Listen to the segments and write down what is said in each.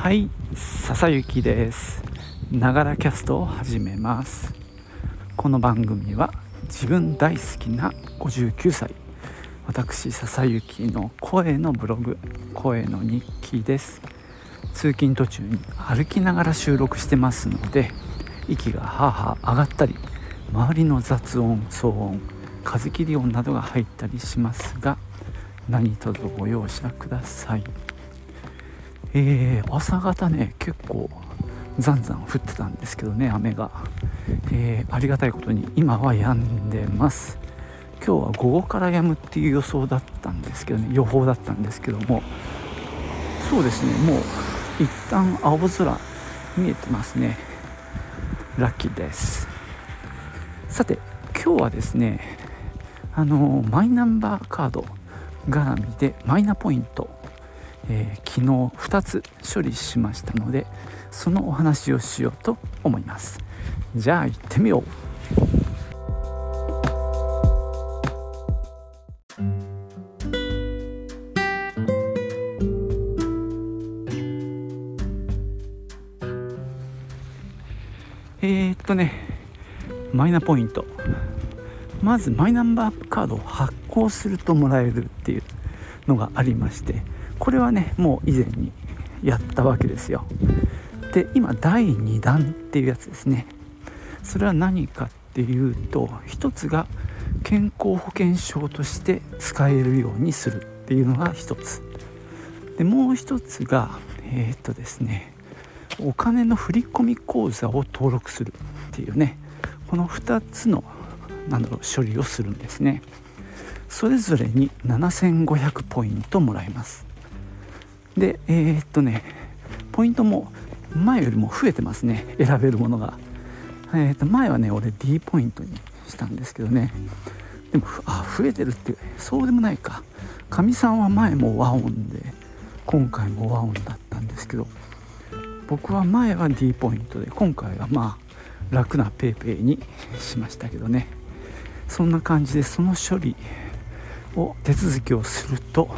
はい笹雪です。ながらキャストを始めます。この番組は自分大好きな59歳。私笹雪の声のブログ声の日記です。通勤途中に歩きながら収録してますので息がはあはあ上がったり周りの雑音騒音風切り音などが入ったりしますが何卒ご容赦ください。えー、朝方ね結構ざんざん降ってたんですけどね雨が、えー、ありがたいことに今は止んでます。今日は午後から止むっていう予想だったんですけどね予報だったんですけども。そうですねもう一旦青空見えてますね。ラッキーです。さて今日はですねあのマイナンバーカード絡みでマイナポイントえー、昨日2つ処理しましたのでそのお話をしようと思います。じゃあ行ってみよう。えー、っとねマイナポイント。まずマイナンバーカードを発行するともらえるっていうのがありましてこれはねもう以前にやったわけですよ。で今第2弾っていうやつですね。それは何かっていうと一つが健康保険証として使えるようにするっていうのが一つ。でもう一つがえー、っとですねお金の振込口座を登録するっていうね。この2つのなんだろう処理をするんですね。それぞれに7500ポイントもらえます。でえー、っとねポイントも前よりも増えてますね選べるものが、えー、っと前はね俺 D ポイントにしたんですけどね。でもあ増えてるってそうでもないか。かみさんは前も和音で今回も和音だったんですけど僕は前は D ポイントで今回はまあ楽な PayPay にしましたけどね。そんな感じでその処理を手続きをすると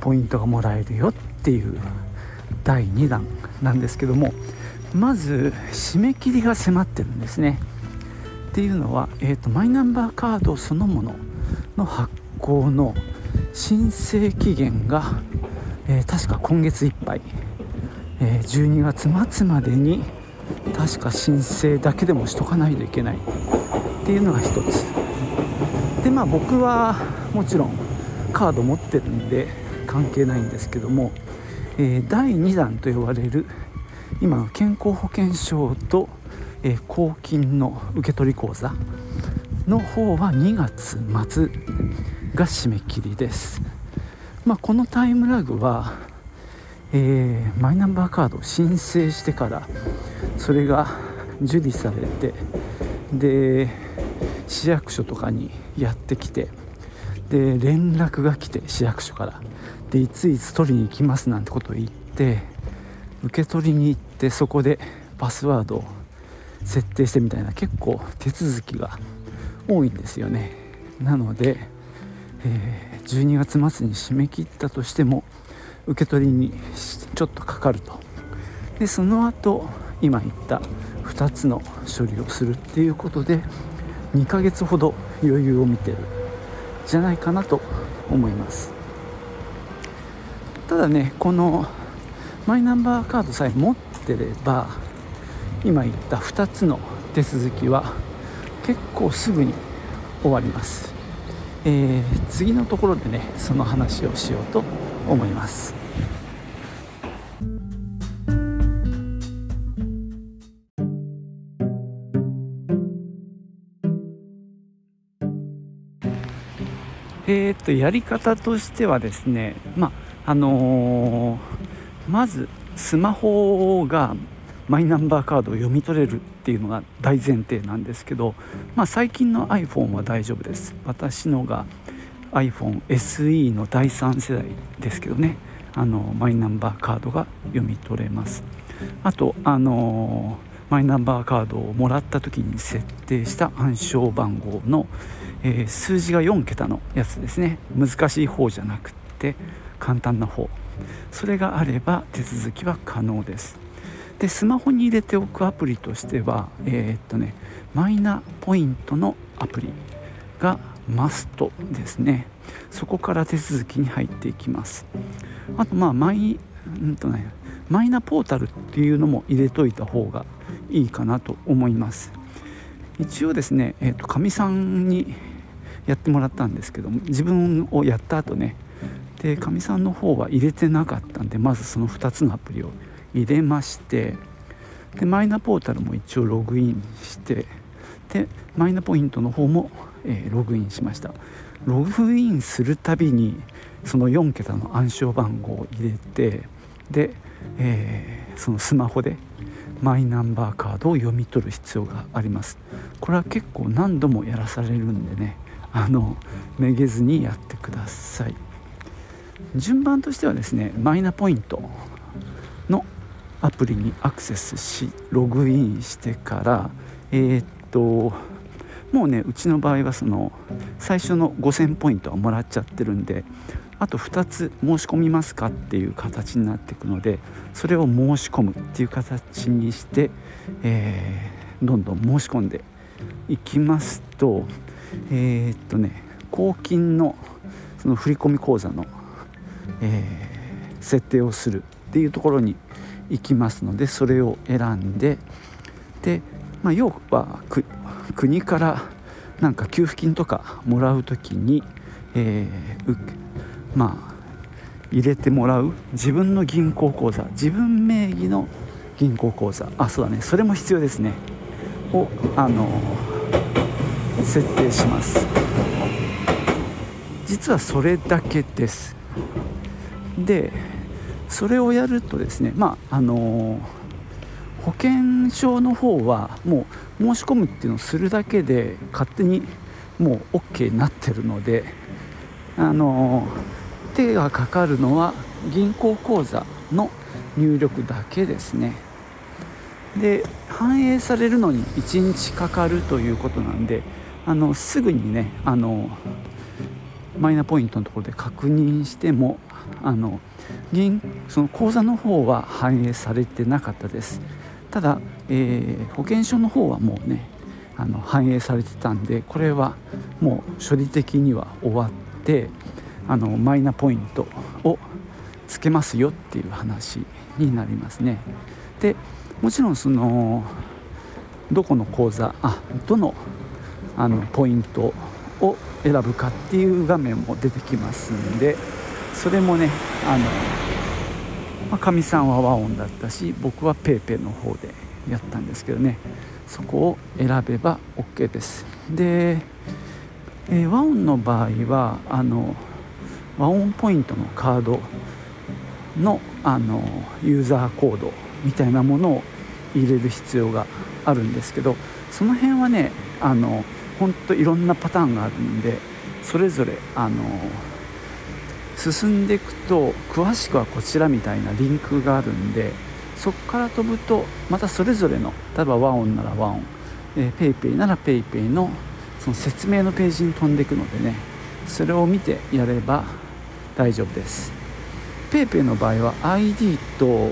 ポイントがもらえるよっていう第2弾なんですけどもまず締め切りが迫ってるんですね。っていうのは、えーと、マイナンバーカードそのものの発行の申請期限が、えー、確か今月いっぱい、えー、12月末までに確か申請だけでもしとかないといけない。っていうのが一つ。でまあ僕はもちろんカード持ってるんで関係ないんですけども、え、第2弾と呼ばれる今の健康保険証と、えー、公金の受取口座の方は2月末が締め切りです、まあ、このタイムラグは、えー、マイナンバーカードを申請してからそれが受理されてで市役所とかにやってきてで連絡が来て市役所から。でいついつ取りに行きますなんてことを言って受け取りに行ってそこでパスワードを設定してみたいな結構手続きが多いんですよね。なので、えー、12月末に締め切ったとしても受け取りにちょっとかかると。でその後今言った2つの処理をするっていうことで2ヶ月ほど余裕を見てる。じゃないかなと思います。ただねこのマイナンバーカードさえ持ってれば今言った2つの手続きは結構すぐに終わります、えー、次のところでねその話をしようと思います。えー、っとやり方としてはですねまあのー、まずスマホがマイナンバーカードを読み取れるっていうのが大前提なんですけど、まあ、最近の iPhone は大丈夫です。私のが iPhone SE の第3世代ですけどねあのマイナンバーカードが読み取れます。あとあのマイナンバーカードをもらった時に設定した暗証番号の、えー、数字が4桁のやつですね。難しい方じゃなくて簡単な方。それがあれば手続きは可能です。でスマホに入れておくアプリとしてはえー、っとねマイナポイントのアプリがマストですね。そこから手続きに入っていきます。あとまあマイ,、うんとね、マイナポータルっていうのも入れといた方がいいかなと思います。一応ですねえー、とかみさんにやってもらったんですけども自分をやった後ねでかみさんの方は入れてなかったんでまずその2つのアプリを入れましてでマイナポータルも一応ログインしてでマイナポイントの方も、えー、ログインしました。ログインするたびにその4桁の暗証番号を入れてで、えー、そのスマホでマイナンバーカードを読み取る必要があります。これは結構何度もやらされるんでね。あのめげずにやってください。順番としてはですねマイナポイントのアプリにアクセスしログインしてからえー、っともうねうちの場合はその最初の5000ポイントはもらっちゃってるんであと2つ申し込みますかっていう形になっていくのでそれを申し込むっていう形にして、えー、どんどん申し込んでいきますとえー、っとね公金のその振込口座の、えー、設定をするっていうところに行きますのでそれを選んでで、まあ、要は国からなんか給付金とかもらう時に、えー、まあ入れてもらう自分の銀行口座自分名義の銀行口座。あそうだね。それも必要ですね。をあの設定します。実はそれだけです。でそれをやるとですねまああの保険証の方はもう申し込むっていうのをするだけで勝手にもう OK になってるのであの手がかかるのは銀行口座の入力だけですね。で反映されるのに1日かかるということなんであのすぐにねあのマイナポイントのところで確認してもあの銀その口座の方は反映されてなかったです。ただ、えー、保険証の方はもうねあの反映されてたんでこれはもう処理的には終わってあのマイナポイントをつけますよっていう話になりますね。でもちろんそのどこの口座あどのあのポイントを選ぶかっていう画面も出てきますんでそれもねあのまかみさんは和音だったし僕は PayPay の方でやったんですけどね。そこを選べば OK です。で、えー、和音の場合はあの和音ポイントのカードのあのユーザーコードみたいなものを入れる必要があるんですけどその辺はねあの本当いろんなパターンがあるんでそれぞれあの進んでいくと詳しくはこちらみたいなリンクがあるんでそこから飛ぶとまたそれぞれの例えば和音なら和音、えー、ペイペイなら PayPay のその説明のページに飛んでいくのでねそれを見てやれば大丈夫です。PayPay の場合は ID と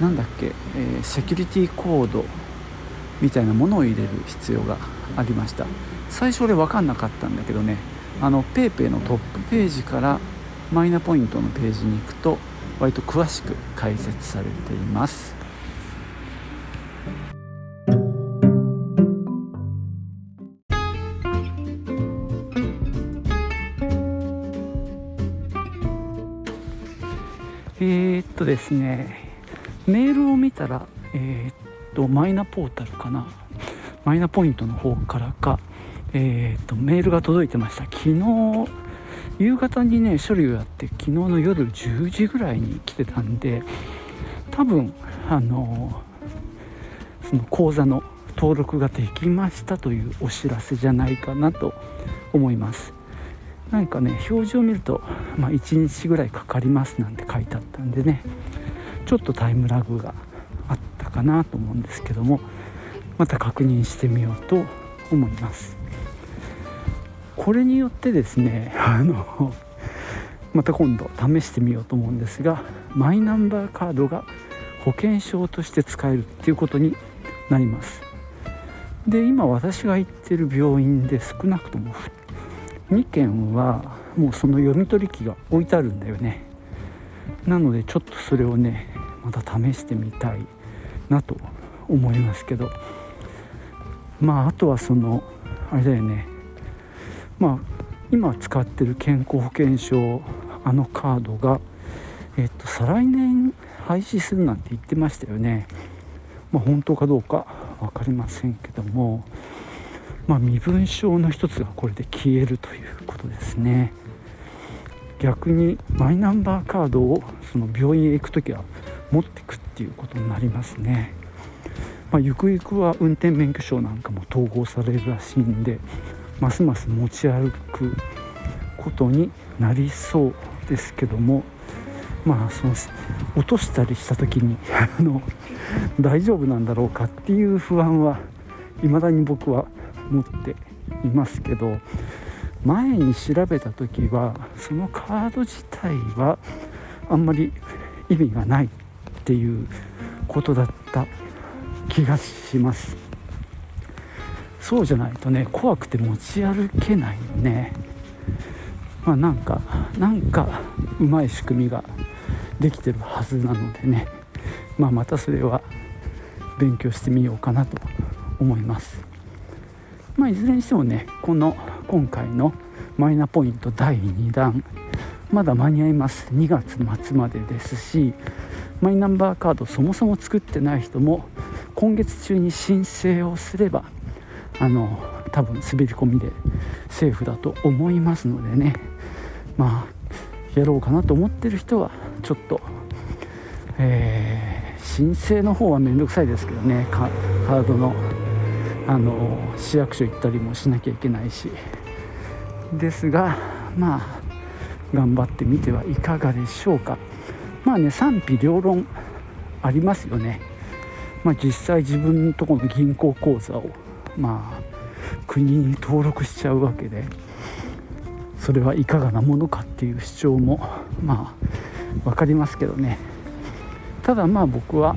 なんだっけ、えー、セキュリティコードみたいなものを入れる必要がありました。最初俺分かんなかったんだけどねあの PayPay のトップページからマイナポイントのページに行くと割と詳しく解説されています。えー、っとですねメールを見たらえー、っとマイナポータルかな。マイナポイントの方からか、えーと、メールが届いてました。昨日夕方にね処理をやって昨日の夜10時ぐらいに来てたんで多分あのその口座の登録ができましたというお知らせじゃないかなと思います。何かね表示を見ると、まあ、1日ぐらいかかりますなんて書いてあったんでね。ちょっとタイムラグがあったかなと思うんですけどもまた確認してみようと思います。これによってですねあのまた今度試してみようと思うんですがマイナンバーカードが保険証として使えるっていうことになります。で今私が行ってる病院で少なくとも2件はもうその読み取り機が置いてあるんだよね。なのでちょっとそれをねまた試してみたいなと思いますけど。まああとはそのあれだよね。まあ今使ってる健康保険証あのカードがえっと再来年廃止するなんて言ってましたよね。まあ本当かどうか分かりませんけどもまあ、身分証の一つがこれで消えるということですね。逆にマイナンバーカードをその病院へ行く時は持っていくっていうことになりますね、まあ、ゆくゆくは運転免許証なんかも統合されるらしいんでますます持ち歩くことになりそうですけどもまあその落としたりした時に あの大丈夫なんだろうかっていう不安は未だに僕は持っていますけど前に調べた時はそのカード自体はあんまり意味がないっていうことだった気がします。そうじゃないとね怖くて持ち歩けないよね。まあなんかなんかうまい仕組みができてるはずなのでね。まあまたそれは勉強してみようかなと思います。まあ、いずれにしてもねこの今回のマイナポイント第2弾まだ間に合います。2月末までですしマイナンバーカードそもそも作ってない人も今月中に申請をすればあの多分滑り込みでセーフだと思いますのでね。まあやろうかなと思ってる人はちょっと、えー、申請の方は面倒くさいですけどね。カードのあの市役所行ったりもしなきゃいけないし。ですがまあ頑張ってみてはいかがでしょうか。まあね賛否両論ありますよね。まあ実際自分のとこの銀行口座をまあ国に登録しちゃうわけでそれはいかがなものかっていう主張もまあ分かりますけどね。ただまあ僕は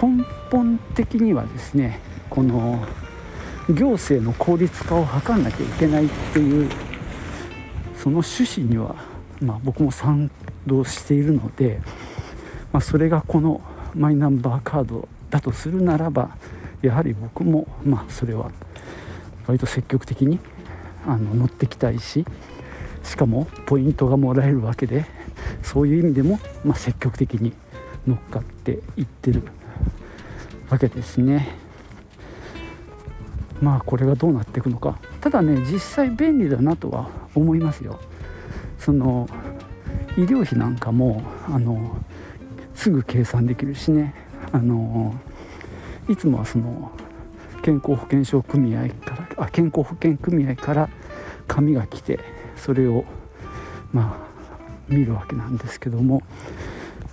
根本的にはですねこの行政の効率化を図らなきゃいけないっていうその趣旨には、まあ、僕も賛同しているので、まあ、それがこのマイナンバーカードだとするならばやはり僕もまあそれは割と積極的にあの乗ってきたいししかもポイントがもらえるわけでそういう意味でも、まあ、積極的に乗っかっていってるわけですね。まあこれがどうなっていくのか。ただね実際便利だなとは思いますよ。その医療費なんかもあのすぐ計算できるしね。あのいつもはその健康保険証組合からあ健康保険組合から紙が来てそれをまあ見るわけなんですけども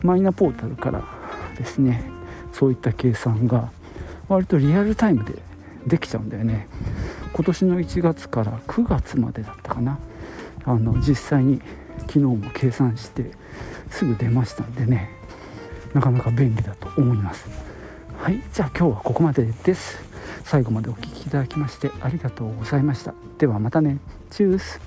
マイナポータルからですねそういった計算が割とリアルタイムでできちゃうんだよね。今年の1月から9月までだったかな。あの実際に昨日も計算してすぐ出ましたんでねなかなか便利だと思います。はいじゃあ今日はここまでです。最後までお聴きいただきましてありがとうございました。ではまたね。チュース。